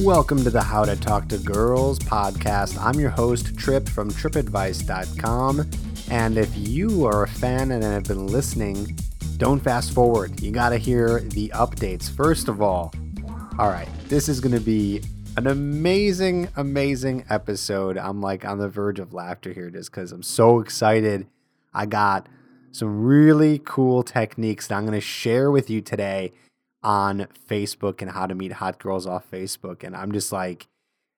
Welcome to the How to Talk to Girls podcast. I'm your host, Tripp from trippadvice.com. And if you are a fan and have been listening, don't fast forward. You got to hear the updates. First of all, all right, this is going to be an amazing, amazing episode. I'm like on the verge of laughter here just because I'm so excited. I got some really cool techniques that I'm going to share with you today on Facebook and how to meet hot girls off Facebook. And I'm just like,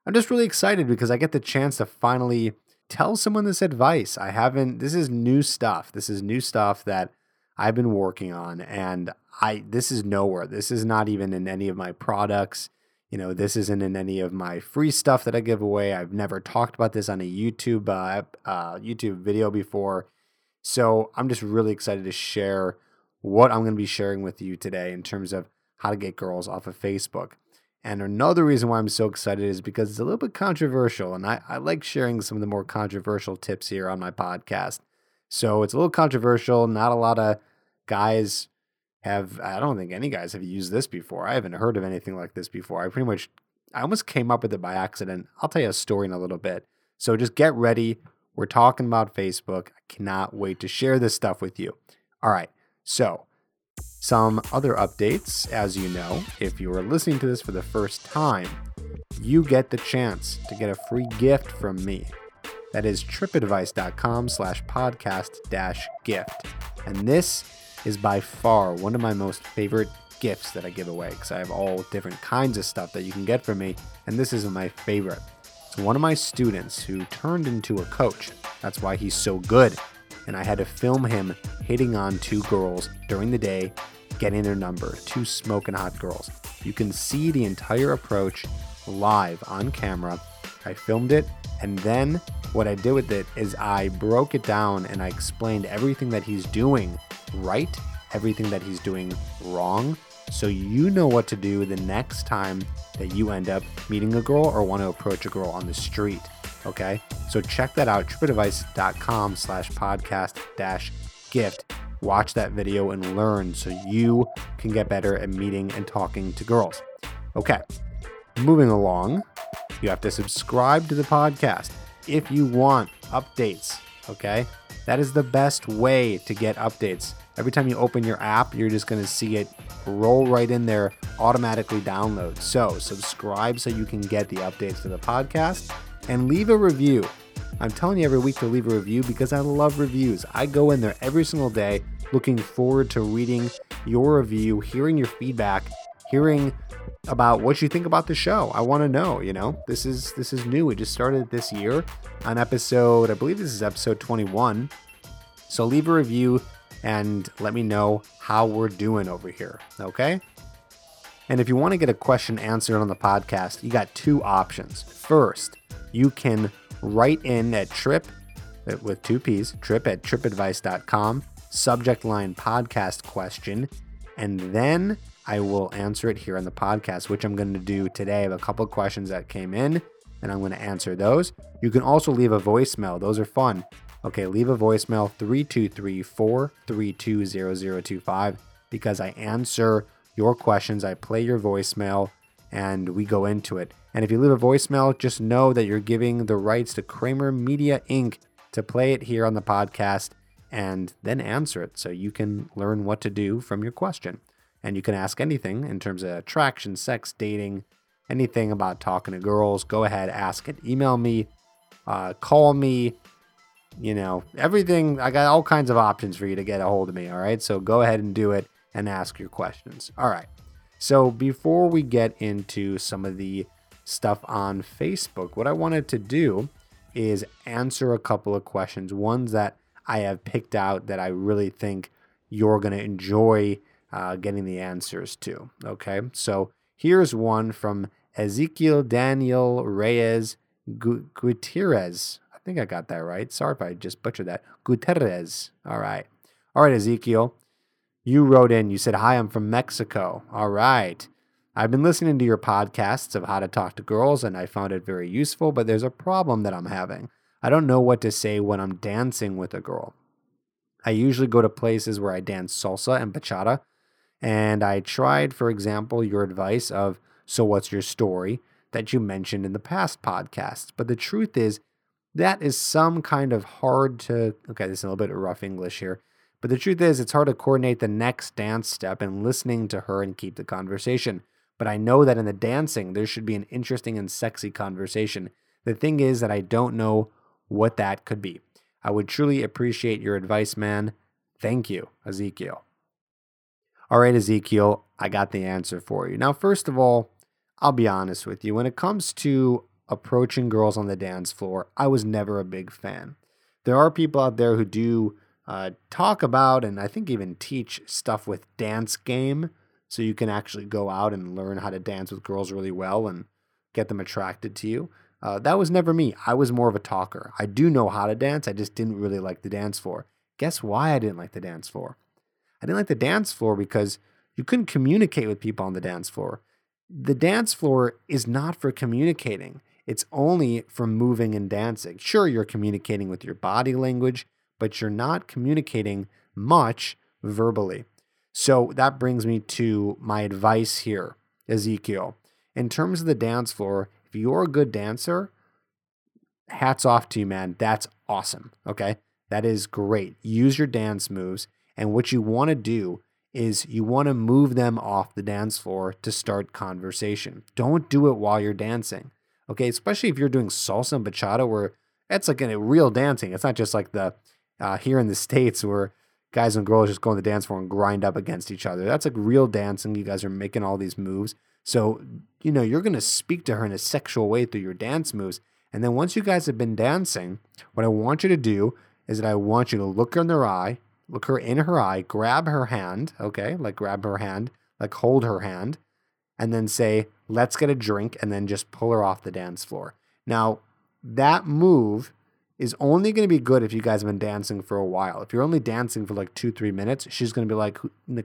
I'm just really excited because I get the chance to finally tell someone this advice. I haven't, this is new stuff. This is new stuff that I've been working on. And I, this is nowhere. This is not even in any of my products. You know, this isn't in any of my free stuff that I give away. I've never talked about this on a YouTube, uh, uh, YouTube video before. So I'm just really excited to share what I'm going to be sharing with you today in terms of how to get girls off of Facebook. And another reason why I'm so excited is because it's a little bit controversial. And I, I like sharing some of the more controversial tips here on my podcast. So it's a little controversial. Not a lot of guys have, I don't think any guys have used this before. I haven't heard of anything like this before. I pretty much, I almost came up with it by accident. I'll tell you a story in a little bit. So just get ready. We're talking about Facebook. I cannot wait to share this stuff with you. All right. So, some other updates, as you know, if you are listening to this for the first time, you get the chance to get a free gift from me. That is trippadvice.com slash podcast dash gift. And this is by far one of my most favorite gifts that I give away because I have all different kinds of stuff that you can get from me. And this is my favorite. It's one of my students who turned into a coach. That's why he's so good. And I had to film him hitting on two girls during the day, getting their number, two smoking hot girls. You can see the entire approach live on camera. I filmed it, and then what I did with it is I broke it down and I explained everything that he's doing right, everything that he's doing wrong, so you know what to do the next time that you end up meeting a girl or want to approach a girl on the street. Okay, so check that out, trippadvice.com slash podcast dash gift. Watch that video and learn so you can get better at meeting and talking to girls. Okay, moving along, you have to subscribe to the podcast if you want updates. Okay, that is the best way to get updates. Every time you open your app, you're just going to see it roll right in there, automatically download. So, subscribe so you can get the updates to the podcast and leave a review. I'm telling you every week to leave a review because I love reviews. I go in there every single day looking forward to reading your review, hearing your feedback, hearing about what you think about the show. I want to know, you know. This is this is new. We just started this year on episode, I believe this is episode 21. So leave a review and let me know how we're doing over here, okay? And if you want to get a question answered on the podcast, you got two options. First, you can write in at tripp uh, with two P's, tripp at trippadvice.com, subject line podcast question, and then I will answer it here on the podcast, which I'm going to do today. I have a couple questions that came in, and I'm going to answer those. You can also leave a voicemail, those are fun. Okay, leave a voicemail 323 432 0025 because I answer your questions. I play your voicemail and we go into it. And if you leave a voicemail, just know that you're giving the rights to Kramer Media Inc. to play it here on the podcast and then answer it so you can learn what to do from your question. And you can ask anything in terms of attraction, sex, dating, anything about talking to girls. Go ahead, ask it. Email me, uh, call me, you know, everything. I got all kinds of options for you to get a hold of me. All right. So go ahead and do it and ask your questions. All right. So before we get into some of the stuff on Facebook, what I wanted to do is answer a couple of questions, ones that I have picked out that I really think you're going to enjoy uh, getting the answers to. Okay. So here's one from Ezekiel Daniel Reyes Gu- Gutierrez. I think I got that right. Sorry if I just butchered that. Gutierrez. All right. All right, Ezekiel. You wrote in, you said, Hi, I'm from Mexico. All right. I've been listening to your podcasts of how to talk to girls and I found it very useful, but there's a problem that I'm having. I don't know what to say when I'm dancing with a girl. I usually go to places where I dance salsa and bachata, and I tried, for example, your advice of, So what's your story? that you mentioned in the past podcasts. But the truth is, that is some kind of hard to, okay, this is a little bit of rough English here. But the truth is, it's hard to coordinate the next dance step and listening to her and keep the conversation. But I know that in the dancing, there should be an interesting and sexy conversation. The thing is that I don't know what that could be. I would truly appreciate your advice, man. Thank you, Ezekiel. All right, Ezekiel, I got the answer for you. Now, first of all, I'll be honest with you. When it comes to approaching girls on the dance floor, I was never a big fan. There are people out there who do uh, talk about and I think even teach stuff with dance game. So you can actually go out and learn how to dance with girls really well and get them attracted to you. Uh, that was never me. I was more of a talker. I do know how to dance. I just didn't really like the dance floor. Guess why I didn't like the dance floor? I didn't like the dance floor because you couldn't communicate with people on the dance floor. The dance floor is not for communicating. It's only for moving and dancing. Sure, you're communicating with your body language, but you're not communicating much verbally. So that brings me to my advice here, Ezekiel. In terms of the dance floor, if you're a good dancer, hats off to you, man. That's awesome. Okay. That is great. Use your dance moves. And what you want to do is you want to move them off the dance floor to start conversation. Don't do it while you're dancing. Okay. Especially if you're doing salsa and bachata, where it's like a real dancing. It's not just like the uh, here in the States where guys and girls just go on the dance floor and grind up against each other. That's like real dancing. You guys are making all these moves. So, you know, you're going to speak to her in a sexual way through your dance moves. And then once you guys have been dancing, what I want you to do is that I want you to look her in her eye, look her in her eye, grab her hand, okay? Like grab her hand, like hold her hand, and then say, let's get a drink, and then just pull her off the dance floor. Now, that move is only going to be good if you guys have been dancing for a while. If you're only dancing for like two, three minutes, she's going to be like,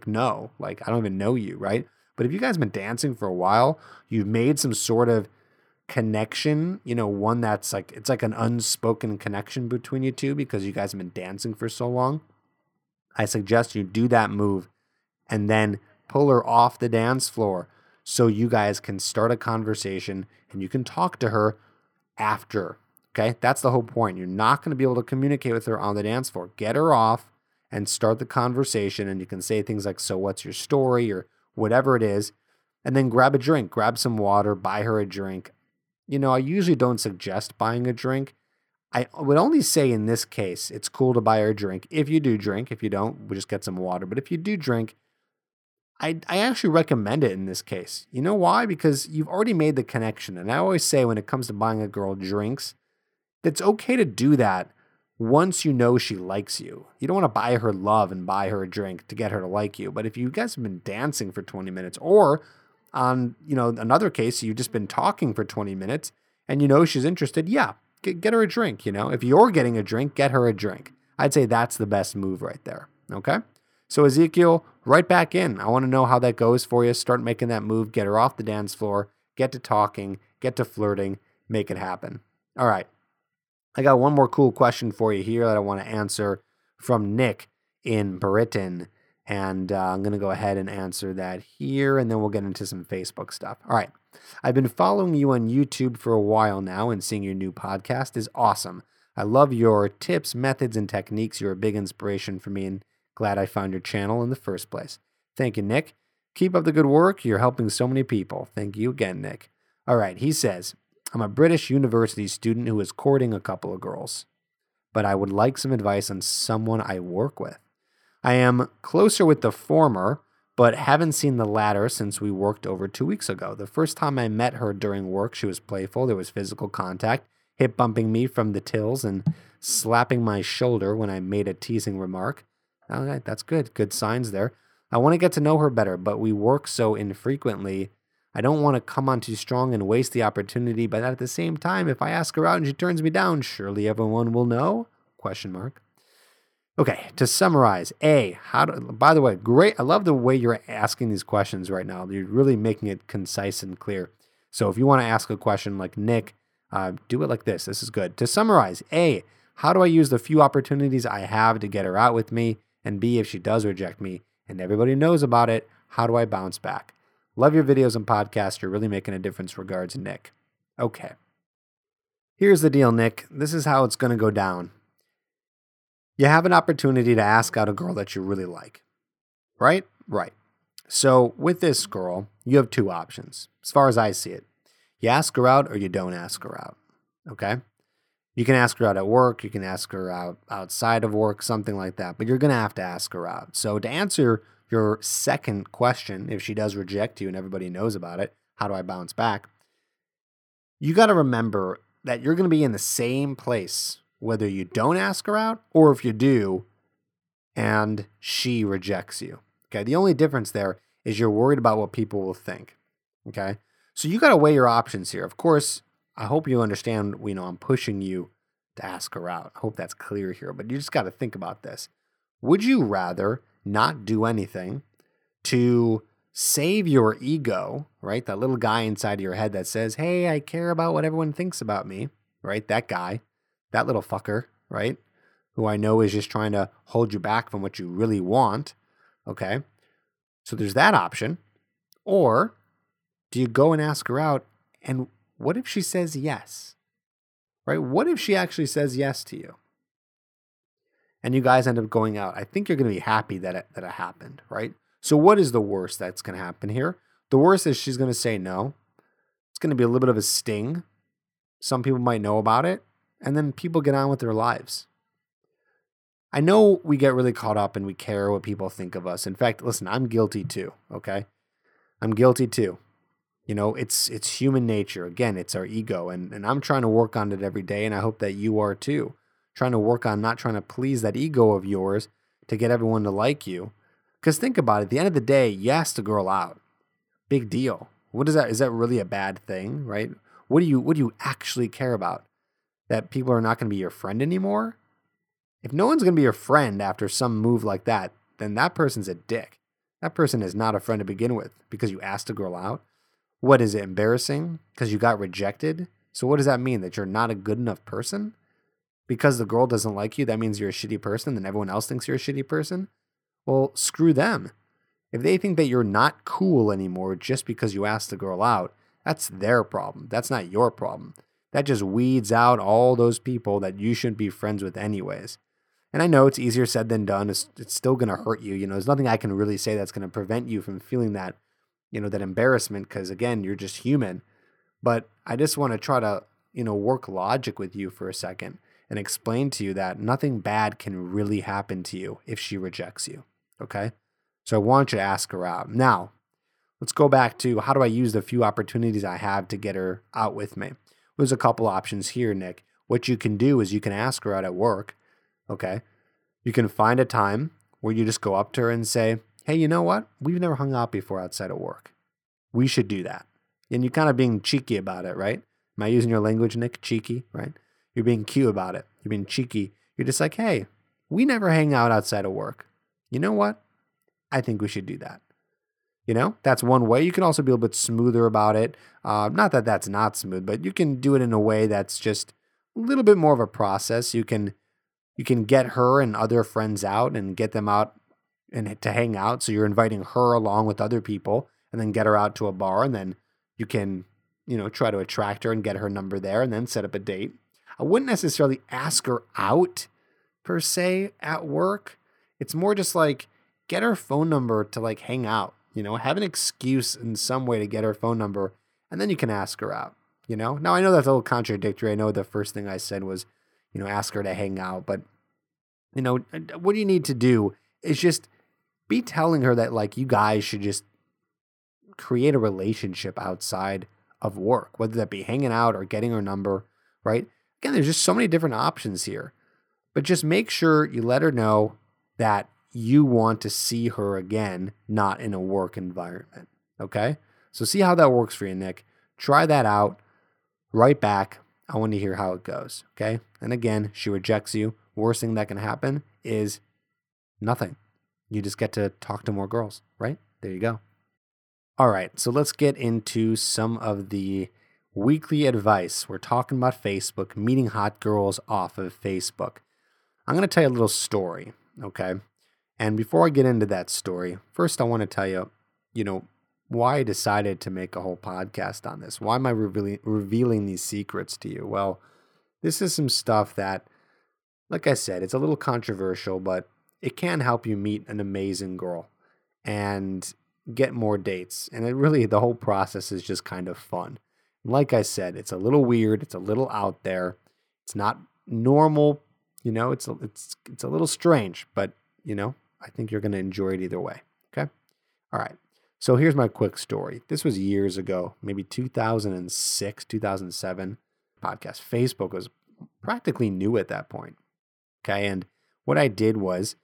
no, like, I don't even know you, right? But if you guys have been dancing for a while, you've made some sort of connection, you know, one that's like, it's like an unspoken connection between you two because you guys have been dancing for so long. I suggest you do that move and then pull her off the dance floor so you guys can start a conversation and you can talk to her after Okay, that's the whole point. You're not going to be able to communicate with her on the dance floor. Get her off and start the conversation, and you can say things like, So, what's your story? or whatever it is, and then grab a drink, grab some water, buy her a drink. You know, I usually don't suggest buying a drink. I would only say in this case, it's cool to buy her a drink. If you do drink, if you don't, we just get some water. But if you do drink, I, I actually recommend it in this case. You know why? Because you've already made the connection. And I always say when it comes to buying a girl drinks, it's okay to do that once you know she likes you. You don't want to buy her love and buy her a drink to get her to like you. But if you guys have been dancing for 20 minutes, or on you know another case, you've just been talking for 20 minutes and you know she's interested, yeah, get, get her a drink. You know, if you're getting a drink, get her a drink. I'd say that's the best move right there. Okay. So Ezekiel, right back in. I want to know how that goes for you. Start making that move. Get her off the dance floor. Get to talking. Get to flirting. Make it happen. All right. I got one more cool question for you here that I want to answer from Nick in Britain. And uh, I'm going to go ahead and answer that here, and then we'll get into some Facebook stuff. All right. I've been following you on YouTube for a while now, and seeing your new podcast is awesome. I love your tips, methods, and techniques. You're a big inspiration for me, and glad I found your channel in the first place. Thank you, Nick. Keep up the good work. You're helping so many people. Thank you again, Nick. All right. He says, I'm a British university student who is courting a couple of girls, but I would like some advice on someone I work with. I am closer with the former, but haven't seen the latter since we worked over two weeks ago. The first time I met her during work, she was playful. There was physical contact, hip bumping me from the tills and slapping my shoulder when I made a teasing remark. All right, that's good. Good signs there. I want to get to know her better, but we work so infrequently I don't want to come on too strong and waste the opportunity, but at the same time, if I ask her out and she turns me down, surely everyone will know? Question mark. Okay, to summarize, A, how do, by the way, great. I love the way you're asking these questions right now. You're really making it concise and clear. So if you want to ask a question like Nick, uh, do it like this. This is good. To summarize, A, how do I use the few opportunities I have to get her out with me? And B, if she does reject me and everybody knows about it, how do I bounce back? Love your videos and podcast. You're really making a difference. Regards, Nick. Okay. Here's the deal, Nick. This is how it's going to go down. You have an opportunity to ask out a girl that you really like, right? Right. So, with this girl, you have two options, as far as I see it. You ask her out or you don't ask her out. Okay? You can ask her out at work, you can ask her out outside of work, something like that, but you're going to have to ask her out. So, to answer your second question, if she does reject you and everybody knows about it, how do I bounce back? You got to remember that you're going to be in the same place whether you don't ask her out or if you do and she rejects you. Okay. The only difference there is you're worried about what people will think. Okay. So you got to weigh your options here. Of course, I hope you understand, you know, I'm pushing you to ask her out. I hope that's clear here, but you just got to think about this. Would you rather not do anything to save your ego, right? That little guy inside of your head that says, Hey, I care about what everyone thinks about me, right? That guy that little fucker, right? Who I know is just trying to hold you back from what you really want. Okay. So there's that option. Or do you go and ask her out? And what if she says yes? Right? What if she actually says yes to you? And you guys end up going out. I think you're going to be happy that it, that it happened, right? So, what is the worst that's going to happen here? The worst is she's going to say no. It's going to be a little bit of a sting. Some people might know about it and then people get on with their lives. I know we get really caught up and we care what people think of us. In fact, listen, I'm guilty too, okay? I'm guilty too. You know, it's it's human nature. Again, it's our ego and and I'm trying to work on it every day and I hope that you are too. Trying to work on not trying to please that ego of yours to get everyone to like you. Cuz think about it, at the end of the day, you asked a girl out. Big deal. What is that? Is that really a bad thing, right? What do you what do you actually care about? that people are not going to be your friend anymore, if no one's going to be your friend after some move like that, then that person's a dick. That person is not a friend to begin with because you asked a girl out. What is it, embarrassing? Because you got rejected? So, what does that mean? That you're not a good enough person? Because the girl doesn't like you, that means you're a shitty person, then everyone else thinks you're a shitty person? Well, screw them. If they think that you're not cool anymore just because you asked the girl out, that's their problem. That's not your problem that just weeds out all those people that you shouldn't be friends with anyways. And I know it's easier said than done. It's, it's still going to hurt you. You know, there's nothing I can really say that's going to prevent you from feeling that, you know, that embarrassment because again, you're just human. But I just want to try to, you know, work logic with you for a second and explain to you that nothing bad can really happen to you if she rejects you. Okay? So I want you to ask her out. Now, let's go back to how do I use the few opportunities I have to get her out with me? There's a couple options here, Nick. What you can do is you can ask her out at work. Okay. You can find a time where you just go up to her and say, Hey, you know what? We've never hung out before outside of work. We should do that. And you're kind of being cheeky about it, right? Am I using your language, Nick? Cheeky, right? You're being cute about it. You're being cheeky. You're just like, hey, we never hang out outside of work. You know what? I think we should do that. You know, that's one way. You can also be a little bit smoother about it. Uh, not that that's not smooth, but you can do it in a way that's just a little bit more of a process. You can you can get her and other friends out and get them out and to hang out. So you're inviting her along with other people, and then get her out to a bar, and then you can you know try to attract her and get her number there, and then set up a date. I wouldn't necessarily ask her out per se at work. It's more just like get her phone number to like hang out you know, have an excuse in some way to get her phone number, and then you can ask her out. You know, now I know that's a little contradictory. I know the first thing I said was, you know, ask her to hang out, but you know, uh, what do you need to do is just be telling her that like you guys should just create a relationship outside of work, whether that be hanging out or getting her number, right? Again, there's just so many different options here. But just make sure you let her know that you want to see her again, not in a work environment. Okay. So see how that works for you, Nick. Try that out. Write back. I want to hear how it goes. Okay. And again, she rejects you. Worst thing that can happen is nothing. You just get to talk to more girls, right? There you go. All right. So let's get into some of the weekly advice. We're talking about Facebook, meeting hot girls off of Facebook. I'm going to tell you a little story. Okay. And before I get into that story, first I want to tell you, you know, why I decided to make a whole podcast on this. Why am I revealing, revealing these secrets to you? Well, this is some stuff that, like I said, it's a little controversial, but it can help you meet an amazing girl and get more dates. And it really, the whole process is just kind of fun. Like I said, it's a little weird, it's a little out there, it's not normal. You know, it's a, it's it's a little strange, but you know, I think you're going to enjoy it either way. Okay. All right. So here's my quick story. This was years ago, maybe 2006, 2007 podcast. Facebook was practically new at that point. Okay. And what I did was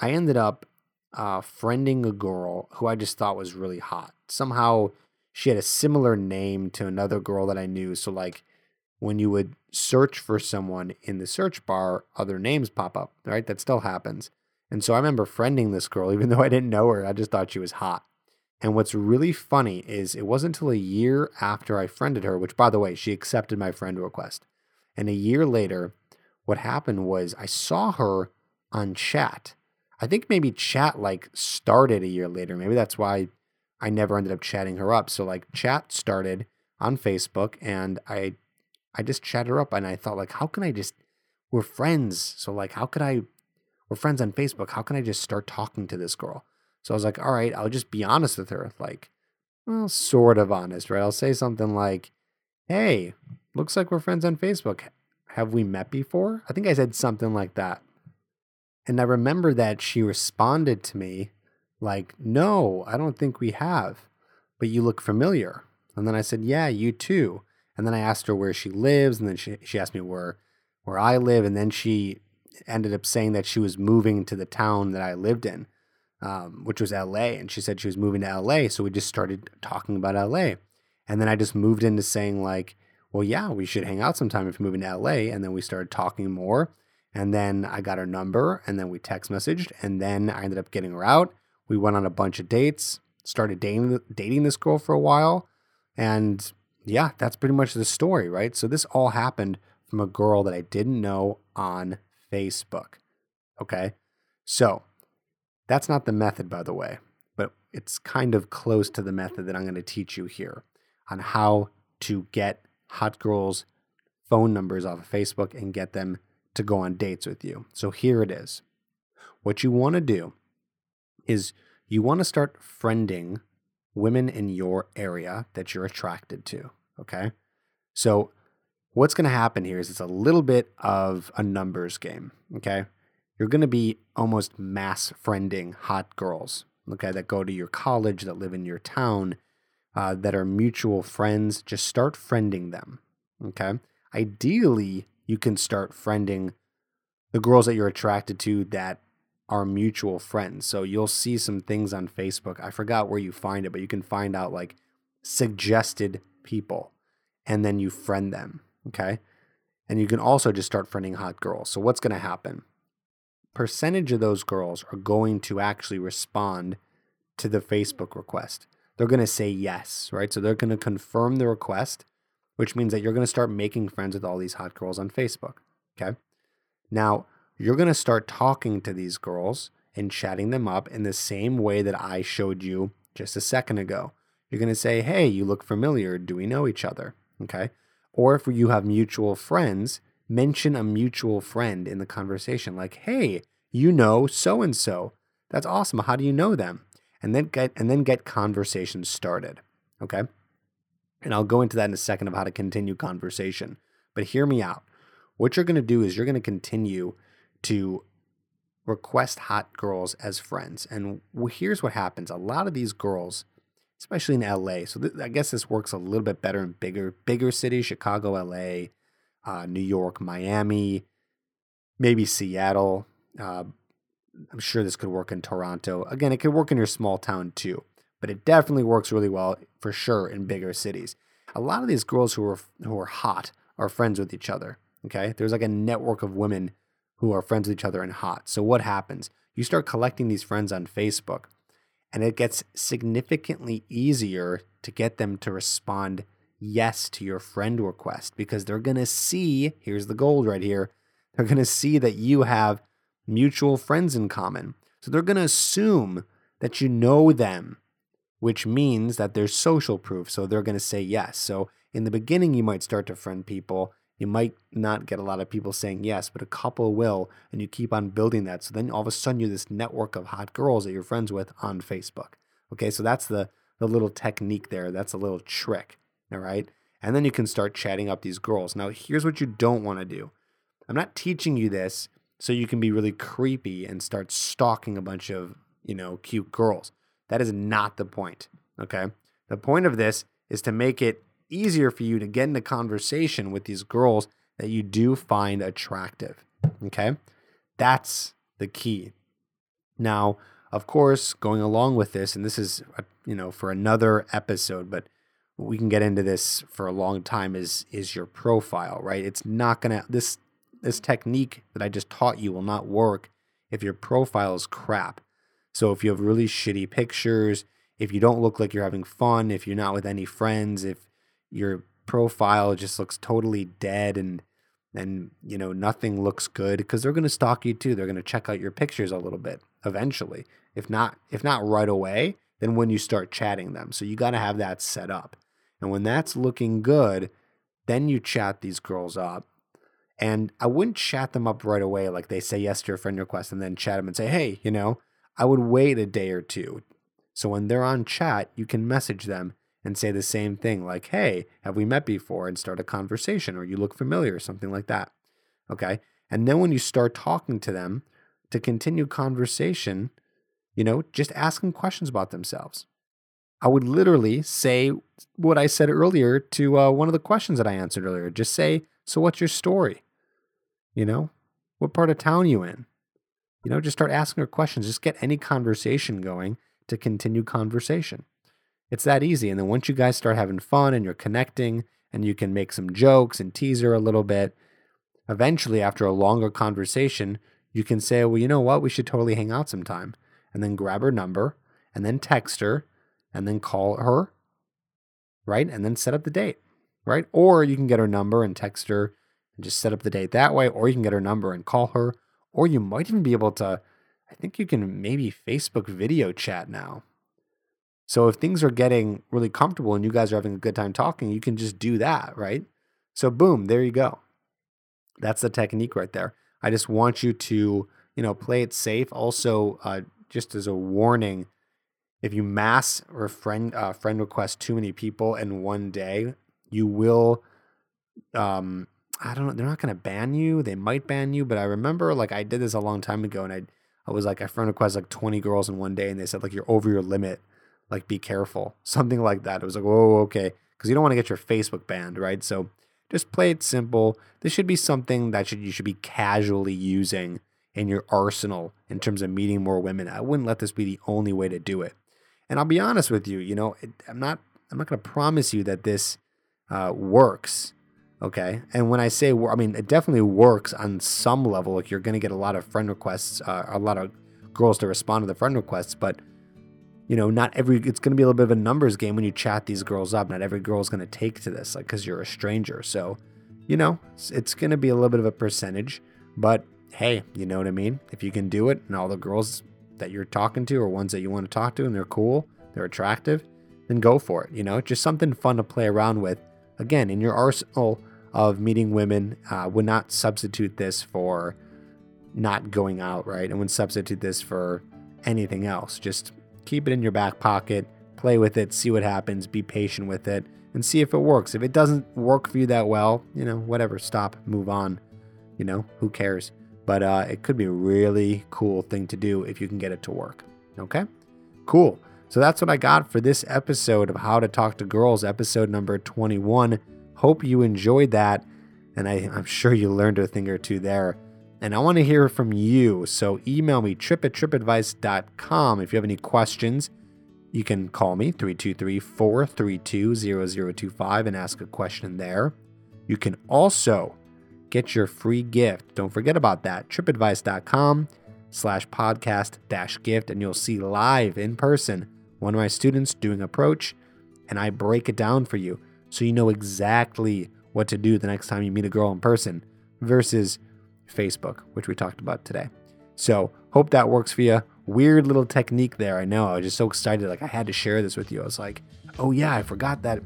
I ended up uh, friending a girl who I just thought was really hot. Somehow she had a similar name to another girl that I knew. So, like, when you would search for someone in the search bar, other names pop up, right? That still happens. And so I remember friending this girl, even though I didn't know her, I just thought she was hot. And what's really funny is it wasn't until a year after I friended her, which by the way, she accepted my friend request. And a year later, what happened was I saw her on chat. I think maybe chat like started a year later. Maybe that's why I never ended up chatting her up. So like chat started on Facebook and I I just chatted her up and I thought like how can I just we're friends. So like how could I we're friends on Facebook. How can I just start talking to this girl? So I was like, all right, I'll just be honest with her. Like, well, sort of honest, right? I'll say something like, hey, looks like we're friends on Facebook. Have we met before? I think I said something like that. And I remember that she responded to me like, no, I don't think we have, but you look familiar. And then I said, yeah, you too. And then I asked her where she lives. And then she, she asked me where, where I live. And then she ended up saying that she was moving to the town that I lived in, um, which was LA. And she said she was moving to LA. So we just started talking about LA. And then I just moved into saying, like, well, yeah, we should hang out sometime if you're moving to LA. And then we started talking more. And then I got her number and then we text messaged. And then I ended up getting her out. We went on a bunch of dates, started dating, dating this girl for a while. And yeah, that's pretty much the story, right? So this all happened from a girl that I didn't know on Facebook. Okay. So that's not the method, by the way, but it's kind of close to the method that I'm going to teach you here on how to get hot girls' phone numbers off of Facebook and get them to go on dates with you. So here it is. What you want to do is you want to start friending women in your area that you're attracted to. Okay. So what's going to happen here is it's a little bit of a numbers game. Okay. You're going to be almost mass friending hot girls, okay, that go to your college, that live in your town, uh, that are mutual friends. Just start friending them. Okay. Ideally, you can start friending the girls that you're attracted to that are mutual friends. So you'll see some things on Facebook. I forgot where you find it, but you can find out like suggested people and then you friend them. Okay. And you can also just start friending hot girls. So what's going to happen? Percentage of those girls are going to actually respond to the Facebook request. They're going to say yes, right? So they're going to confirm the request, which means that you're going to start making friends with all these hot girls on Facebook. Okay. Now, you're going to start talking to these girls and chatting them up in the same way that I showed you just a second ago. You're going to say, Hey, you look familiar. Do we know each other? Okay. Or if you have mutual friends, mention a mutual friend in the conversation, like, hey, you know so and so. That's awesome. How do you know them? And then get and then get conversations started. Okay. And I'll go into that in a second of how to continue conversation. But hear me out. What you're going to do is you're going to continue to request hot girls as friends. And here's what happens a lot of these girls, especially in LA. So th- I guess this works a little bit better in bigger bigger cities, Chicago, LA, uh, New York, Miami, maybe Seattle. Uh, I'm sure this could work in Toronto. Again, it could work in your small town too. but it definitely works really well for sure in bigger cities. A lot of these girls who are who are hot are friends with each other. Okay, there's like a network of women who are friends with each other and hot. So what happens? You start collecting these friends on Facebook, and it gets significantly easier to get them to respond yes to your friend request because they're going to see here's the gold right here they're going to see that you have mutual friends in common. So they're going to assume that you know them, which means that there's social proof. So they're going to say yes. So in the beginning, you might start to friend people. You might not get a lot of people saying yes, but a couple will, and you keep on building that. So then all of a sudden, you're this network of hot girls that you're friends with on Facebook. Okay, so that's the, the little technique there. That's a little trick. All right. And then you can start chatting up these girls. Now, here's what you don't want to do I'm not teaching you this so you can be really creepy and start stalking a bunch of, you know, cute girls. That is not the point. Okay. The point of this is to make it easier for you to get into conversation with these girls that you do find attractive. Okay. That's the key. Now, of course, going along with this, and this is, uh, you know, for another episode, but we can get into this for a long time is is your profile, right? It's not to this this technique that I just taught you will not work if your profile is crap. So if you have really shitty pictures, if you don't look like you're having fun, if you're not with any friends, if your profile just looks totally dead and and you know nothing looks good because they're going to stalk you too. They're going to check out your pictures a little bit eventually. If not if not right away, then when you start chatting them. So you got to have that set up. And when that's looking good, then you chat these girls up and I wouldn't chat them up right away, like they say yes to your friend request, and then chat them and say, hey, you know, I would wait a day or two. So when they're on chat, you can message them and say the same thing, like, hey, have we met before? And start a conversation, or you look familiar, or something like that. Okay. And then when you start talking to them to continue conversation, you know, just ask them questions about themselves. I would literally say what I said earlier to uh, one of the questions that I answered earlier. Just say, so what's your story? You know, what part of town you in? You know, just start asking her questions. Just get any conversation going to continue conversation. It's that easy. And then once you guys start having fun and you're connecting and you can make some jokes and tease her a little bit, eventually, after a longer conversation, you can say, well, you know what? We should totally hang out sometime. And then grab her number and then text her and then call her, right? And then set up the date, right? Or you can get her number and text her and just set up the date that way, or you can get her number and call her, or you might even be able to. I think you can maybe Facebook video chat now. So if things are getting really comfortable and you guys are having a good time talking, you can just do that, right? So boom, there you go. That's the technique right there. I just want you to, you know, play it safe. Also, uh, just as a warning, if you mass or friend uh, friend request too many people in one day, you will um I don't know. They're not going to ban you. They might ban you, but I remember like I did this a long time ago, and I I was like I friend request like 20 girls in one day, and they said like you're over your limit. Like be careful, something like that. It was like oh okay, because you don't want to get your Facebook banned, right? So just play it simple. This should be something that should you should be casually using in your arsenal in terms of meeting more women. I wouldn't let this be the only way to do it. And I'll be honest with you, you know, it, I'm not I'm not going to promise you that this uh, works Okay. And when I say, I mean, it definitely works on some level. Like you're going to get a lot of friend requests, uh, a lot of girls to respond to the friend requests, but you know, not every, it's going to be a little bit of a numbers game when you chat these girls up. Not every girl is going to take to this, like, because you're a stranger. So, you know, it's, it's going to be a little bit of a percentage, but hey, you know what I mean? If you can do it and all the girls that you're talking to are ones that you want to talk to and they're cool, they're attractive, then go for it. You know, just something fun to play around with. Again, in your arsenal of meeting women uh, would not substitute this for not going out, right? And would substitute this for anything else. Just keep it in your back pocket, play with it, see what happens, be patient with it, and see if it works. If it doesn't work for you that well, you know, whatever, stop, move on. You know, who cares? But uh, it could be a really cool thing to do if you can get it to work. Okay? Cool. So that's what I got for this episode of How to Talk to Girls, episode number 21. Hope you enjoyed that. And I, am sure you learned a thing or two there. And I want to hear from you. So email me tripp at trippadvice.com if you have any questions. You can call me 323 432 0025 and ask a question there. You can also get your free gift. Don't forget about that. trippadvice.com slash podcast dash gift, and you'll see live in person one of my students doing approach, and I break it down for you so you know exactly what to do the next time you meet a girl in person versus Facebook, which we talked about today. So, hope that works for you. Weird little technique there. I know. I was just so excited. Like, I had to share this with you. I was like, oh, yeah, I forgot that.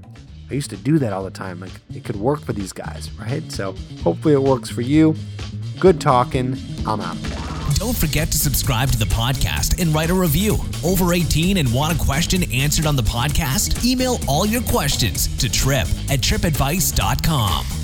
I used to do that all the time. Like, it could work for these guys, right? So, hopefully, it works for you. Good talking. I'm out. Don't forget to subscribe to the podcast and write a review. Over 18 and want a question answered on the podcast? Email all your questions to tripp at trippadvice.com.